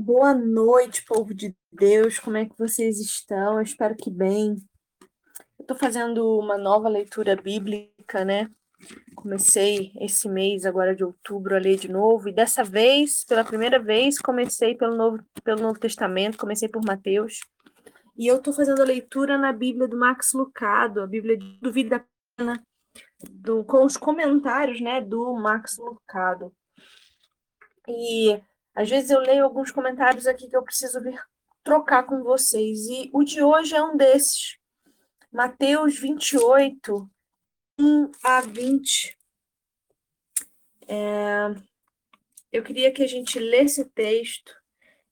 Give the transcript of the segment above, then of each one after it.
Boa noite, povo de Deus. Como é que vocês estão? Eu espero que bem. Eu estou fazendo uma nova leitura bíblica, né? Comecei esse mês, agora de outubro, a ler de novo. E dessa vez, pela primeira vez, comecei pelo Novo, pelo novo Testamento, comecei por Mateus. E eu estou fazendo a leitura na Bíblia do Max Lucado, a Bíblia do Vida Pena, do, com os comentários né, do Max Lucado. E às vezes eu leio alguns comentários aqui que eu preciso vir trocar com vocês. E o de hoje é um desses. Mateus 28, 1 a 20. É... Eu queria que a gente lesse o texto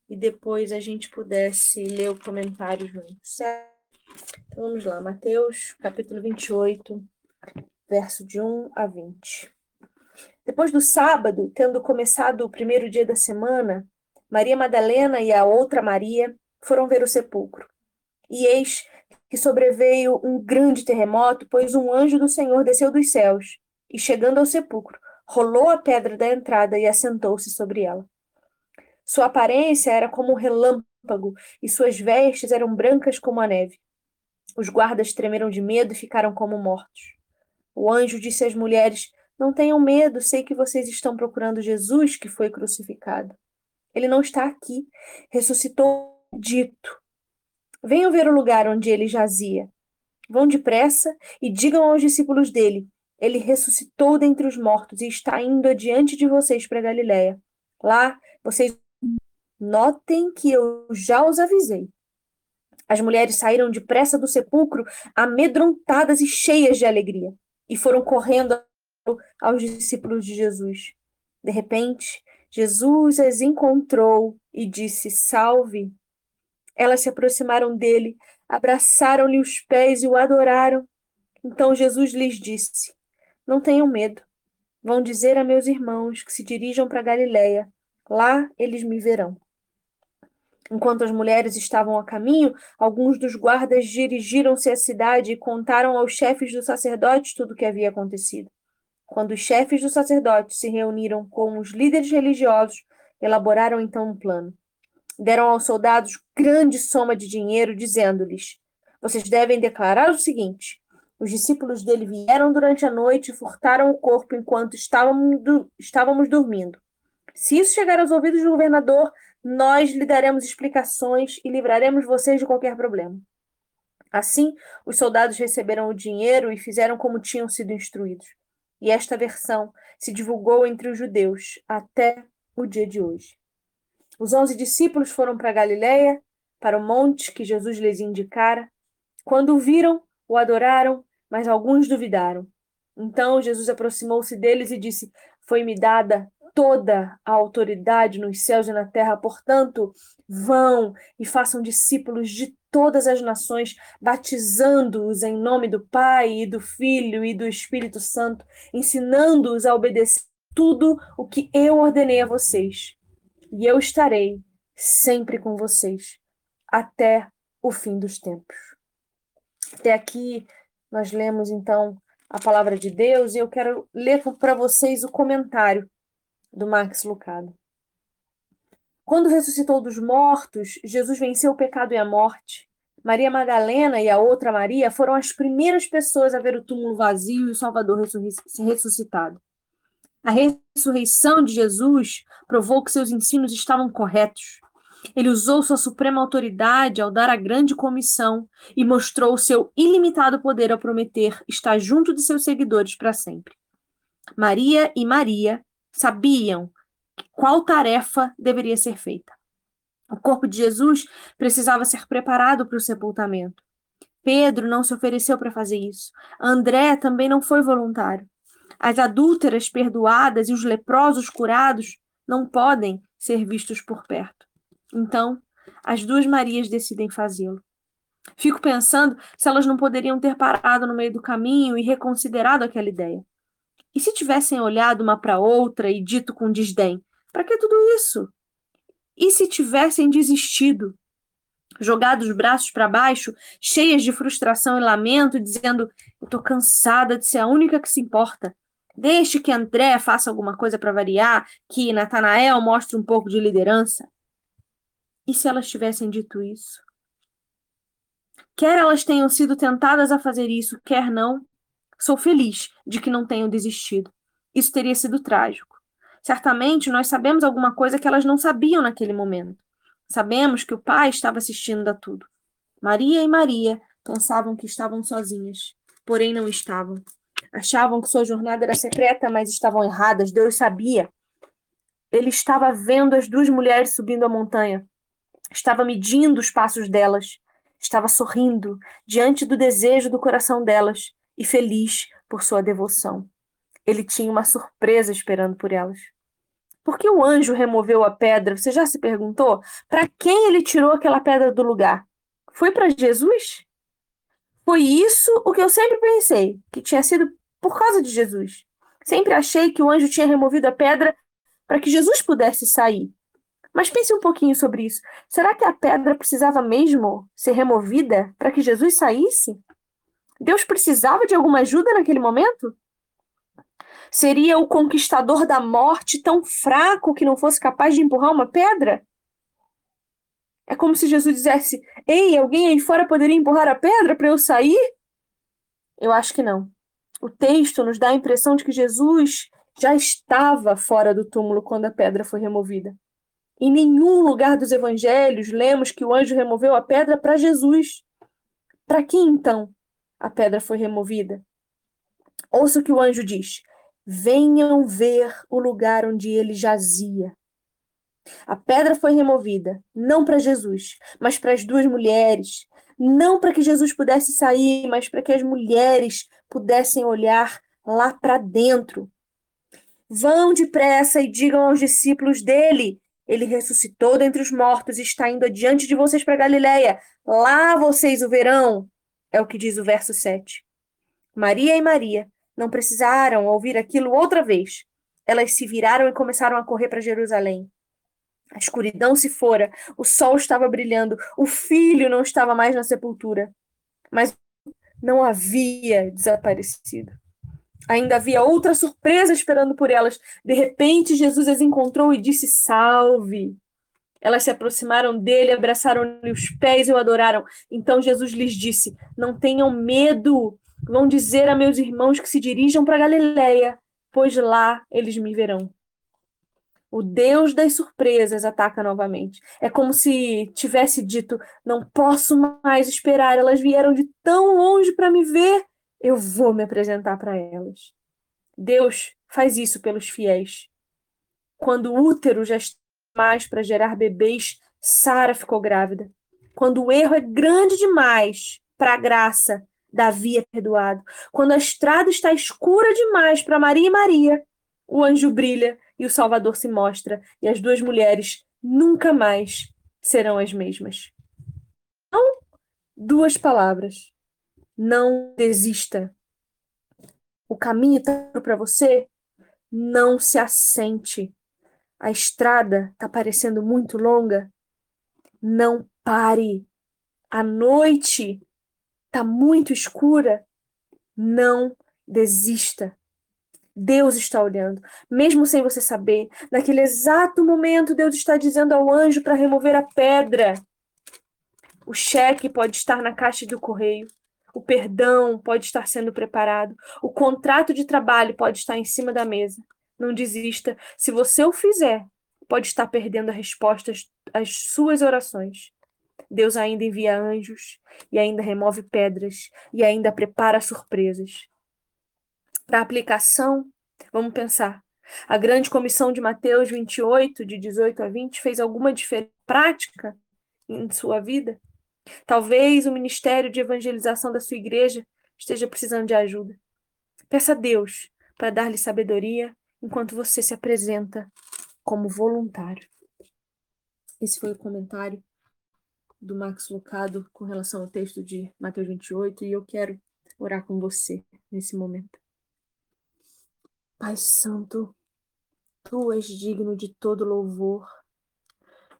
e depois a gente pudesse ler o comentário junto, certo? Então, vamos lá, Mateus, capítulo 28, verso de 1 a 20. Depois do sábado, tendo começado o primeiro dia da semana, Maria Madalena e a outra Maria foram ver o sepulcro. E eis que sobreveio um grande terremoto, pois um anjo do Senhor desceu dos céus e, chegando ao sepulcro, rolou a pedra da entrada e assentou-se sobre ela. Sua aparência era como um relâmpago e suas vestes eram brancas como a neve. Os guardas tremeram de medo e ficaram como mortos. O anjo disse às mulheres: não tenham medo, sei que vocês estão procurando Jesus que foi crucificado. Ele não está aqui, ressuscitou dito. Venham ver o lugar onde ele jazia. Vão depressa e digam aos discípulos dele: Ele ressuscitou dentre os mortos e está indo adiante de vocês para Galiléia. Lá, vocês notem que eu já os avisei. As mulheres saíram depressa do sepulcro, amedrontadas e cheias de alegria, e foram correndo aos discípulos de Jesus. De repente, Jesus as encontrou e disse: Salve. Elas se aproximaram dele, abraçaram-lhe os pés e o adoraram. Então Jesus lhes disse: Não tenham medo. Vão dizer a meus irmãos que se dirijam para Galiléia. Lá eles me verão. Enquanto as mulheres estavam a caminho, alguns dos guardas dirigiram-se à cidade e contaram aos chefes dos sacerdotes tudo o que havia acontecido. Quando os chefes dos sacerdotes se reuniram com os líderes religiosos, elaboraram então um plano. Deram aos soldados grande soma de dinheiro, dizendo-lhes: Vocês devem declarar o seguinte: os discípulos dele vieram durante a noite e furtaram o corpo enquanto estávamos, estávamos dormindo. Se isso chegar aos ouvidos do governador, nós lhe daremos explicações e livraremos vocês de qualquer problema. Assim, os soldados receberam o dinheiro e fizeram como tinham sido instruídos e esta versão se divulgou entre os judeus até o dia de hoje. Os onze discípulos foram para Galiléia, para o monte que Jesus lhes indicara. Quando o viram, o adoraram, mas alguns duvidaram. Então Jesus aproximou-se deles e disse: Foi-me dada toda a autoridade nos céus e na terra, portanto, vão e façam discípulos de todas as nações, batizando-os em nome do Pai e do Filho e do Espírito Santo, ensinando-os a obedecer tudo o que eu ordenei a vocês. E eu estarei sempre com vocês até o fim dos tempos. Até aqui nós lemos então a palavra de Deus e eu quero ler para vocês o comentário do Max Lucado. Quando ressuscitou dos mortos, Jesus venceu o pecado e a morte. Maria Madalena e a outra Maria foram as primeiras pessoas a ver o túmulo vazio e o Salvador ressuscitado. A ressurreição de Jesus provou que seus ensinos estavam corretos. Ele usou sua suprema autoridade ao dar a grande comissão e mostrou o seu ilimitado poder ao prometer estar junto de seus seguidores para sempre. Maria e Maria sabiam qual tarefa deveria ser feita. O corpo de Jesus precisava ser preparado para o sepultamento. Pedro não se ofereceu para fazer isso. André também não foi voluntário. As adúlteras perdoadas e os leprosos curados não podem ser vistos por perto. Então, as duas Marias decidem fazê-lo. Fico pensando se elas não poderiam ter parado no meio do caminho e reconsiderado aquela ideia. E se tivessem olhado uma para outra e dito com desdém: para que tudo isso? E se tivessem desistido? Jogado os braços para baixo, cheias de frustração e lamento, dizendo: Eu estou cansada de ser a única que se importa. Deixe que André faça alguma coisa para variar, que Natanael mostre um pouco de liderança. E se elas tivessem dito isso? Quer elas tenham sido tentadas a fazer isso, quer não, sou feliz de que não tenham desistido. Isso teria sido trágico. Certamente nós sabemos alguma coisa que elas não sabiam naquele momento. Sabemos que o pai estava assistindo a tudo. Maria e Maria pensavam que estavam sozinhas, porém não estavam. Achavam que sua jornada era secreta, mas estavam erradas. Deus sabia. Ele estava vendo as duas mulheres subindo a montanha. Estava medindo os passos delas. Estava sorrindo diante do desejo do coração delas e feliz por sua devoção. Ele tinha uma surpresa esperando por elas. Por que o anjo removeu a pedra? Você já se perguntou? Para quem ele tirou aquela pedra do lugar? Foi para Jesus? Foi isso o que eu sempre pensei, que tinha sido por causa de Jesus. Sempre achei que o anjo tinha removido a pedra para que Jesus pudesse sair. Mas pense um pouquinho sobre isso. Será que a pedra precisava mesmo ser removida para que Jesus saísse? Deus precisava de alguma ajuda naquele momento? Seria o conquistador da morte tão fraco que não fosse capaz de empurrar uma pedra? É como se Jesus dissesse: Ei, alguém aí fora poderia empurrar a pedra para eu sair? Eu acho que não. O texto nos dá a impressão de que Jesus já estava fora do túmulo quando a pedra foi removida. Em nenhum lugar dos evangelhos lemos que o anjo removeu a pedra para Jesus. Para que então a pedra foi removida? Ouça o que o anjo diz: Venham ver o lugar onde ele jazia. A pedra foi removida, não para Jesus, mas para as duas mulheres. Não para que Jesus pudesse sair, mas para que as mulheres pudessem olhar lá para dentro. Vão depressa e digam aos discípulos dele: ele ressuscitou dentre os mortos e está indo adiante de vocês para Galiléia. Lá vocês o verão. É o que diz o verso 7. Maria e Maria não precisaram ouvir aquilo outra vez. Elas se viraram e começaram a correr para Jerusalém. A escuridão se fora, o sol estava brilhando, o filho não estava mais na sepultura. Mas não havia desaparecido. Ainda havia outra surpresa esperando por elas. De repente, Jesus as encontrou e disse: Salve! Elas se aproximaram dele, abraçaram-lhe os pés e o adoraram. Então Jesus lhes disse: Não tenham medo. Vão dizer a meus irmãos que se dirijam para Galiléia, pois lá eles me verão. O Deus das surpresas ataca novamente. É como se tivesse dito: Não posso mais esperar. Elas vieram de tão longe para me ver. Eu vou me apresentar para elas. Deus faz isso pelos fiéis. Quando o útero já está mais para gerar bebês, Sara ficou grávida. Quando o erro é grande demais para a graça, Davi é perdoado. Quando a estrada está escura demais para Maria e Maria, o anjo brilha e o Salvador se mostra, e as duas mulheres nunca mais serão as mesmas. Não duas palavras. Não desista. O caminho está para você. Não se assente. A estrada está parecendo muito longa. Não pare. A noite está muito escura. Não desista. Deus está olhando, mesmo sem você saber. Naquele exato momento, Deus está dizendo ao anjo para remover a pedra. O cheque pode estar na caixa do correio. O perdão pode estar sendo preparado. O contrato de trabalho pode estar em cima da mesa. Não desista. Se você o fizer, pode estar perdendo a resposta às suas orações. Deus ainda envia anjos e ainda remove pedras e ainda prepara surpresas. Para aplicação, vamos pensar. A grande comissão de Mateus 28, de 18 a 20, fez alguma diferença prática em sua vida? Talvez o ministério de evangelização da sua igreja esteja precisando de ajuda. Peça a Deus para dar-lhe sabedoria enquanto você se apresenta como voluntário. Esse foi o comentário do Max Lucado com relação ao texto de Mateus 28 e eu quero orar com você nesse momento. Pai Santo, Tu és digno de todo louvor.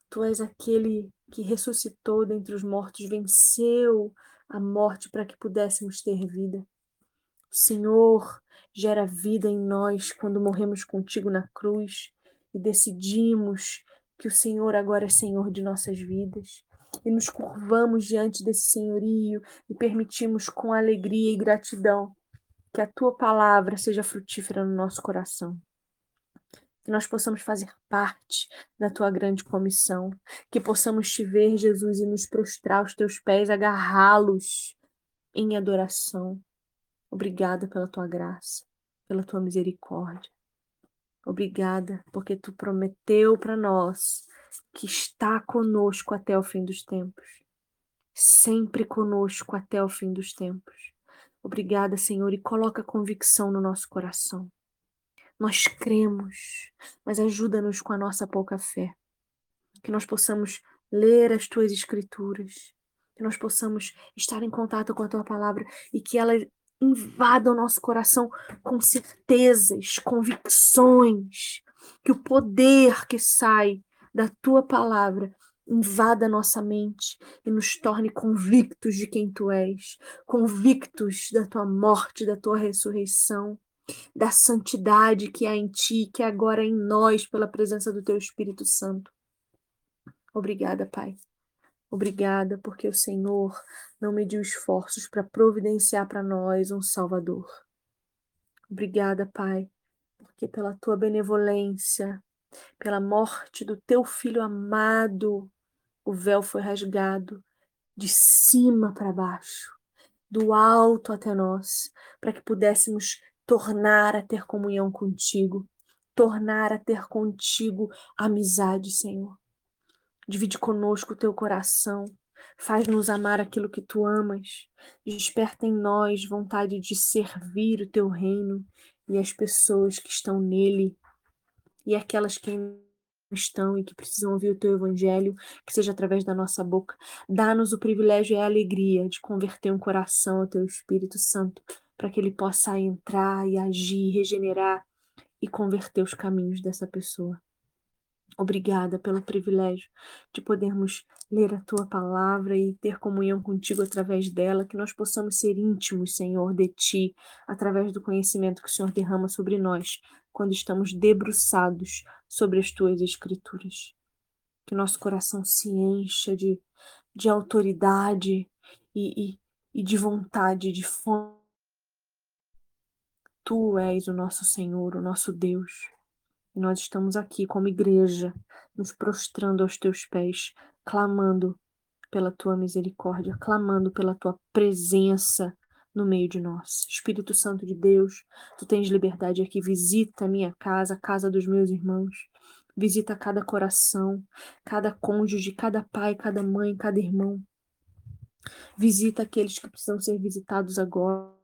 Tu és aquele que ressuscitou dentre os mortos, venceu a morte para que pudéssemos ter vida. Senhor gera vida em nós quando morremos contigo na cruz e decidimos que o Senhor agora é Senhor de nossas vidas. E nos curvamos diante desse senhorio e permitimos com alegria e gratidão que a tua palavra seja frutífera no nosso coração. Que nós possamos fazer parte da tua grande comissão. Que possamos te ver, Jesus, e nos prostrar aos teus pés, agarrá-los em adoração. Obrigada pela tua graça, pela tua misericórdia. Obrigada, porque tu prometeu para nós que está conosco até o fim dos tempos. Sempre conosco até o fim dos tempos. Obrigada, Senhor, e coloca convicção no nosso coração. Nós cremos, mas ajuda-nos com a nossa pouca fé. Que nós possamos ler as tuas escrituras, que nós possamos estar em contato com a tua palavra e que ela invada o nosso coração com certezas, convicções, que o poder que sai da tua palavra invada nossa mente e nos torne convictos de quem tu és, convictos da tua morte, da tua ressurreição, da santidade que há em ti, que é agora em nós, pela presença do teu Espírito Santo. Obrigada, Pai. Obrigada, porque o Senhor não mediu esforços para providenciar para nós um Salvador. Obrigada, Pai, porque pela tua benevolência, pela morte do teu filho amado, o véu foi rasgado de cima para baixo, do alto até nós, para que pudéssemos tornar a ter comunhão contigo, tornar a ter contigo amizade, Senhor. Divide conosco o teu coração. Faz-nos amar aquilo que tu amas. Desperta em nós vontade de servir o teu reino e as pessoas que estão nele e aquelas que estão e que precisam ouvir o teu evangelho, que seja através da nossa boca. Dá-nos o privilégio e a alegria de converter um coração ao teu Espírito Santo, para que ele possa entrar e agir, regenerar e converter os caminhos dessa pessoa. Obrigada pelo privilégio de podermos ler a tua palavra e ter comunhão contigo através dela, que nós possamos ser íntimos, Senhor, de ti, através do conhecimento que o Senhor derrama sobre nós, quando estamos debruçados sobre as tuas escrituras. Que nosso coração se encha de, de autoridade e, e, e de vontade, de fome. Tu és o nosso Senhor, o nosso Deus nós estamos aqui como igreja, nos prostrando aos teus pés, clamando pela tua misericórdia, clamando pela tua presença no meio de nós. Espírito Santo de Deus, tu tens liberdade aqui, visita a minha casa, a casa dos meus irmãos. Visita cada coração, cada cônjuge, cada pai, cada mãe, cada irmão. Visita aqueles que precisam ser visitados agora.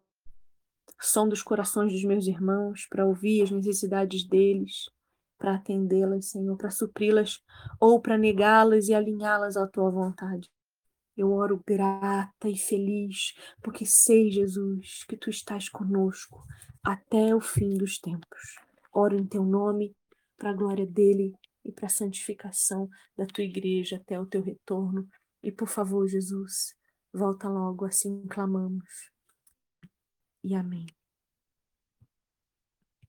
Som dos corações dos meus irmãos para ouvir as necessidades deles para atendê-las, Senhor, para supri-las ou para negá-las e alinhá-las à tua vontade. Eu oro grata e feliz, porque sei, Jesus, que tu estás conosco até o fim dos tempos. Oro em teu nome, para a glória dele e para a santificação da tua igreja até o teu retorno. E por favor, Jesus, volta logo, assim clamamos. E amém.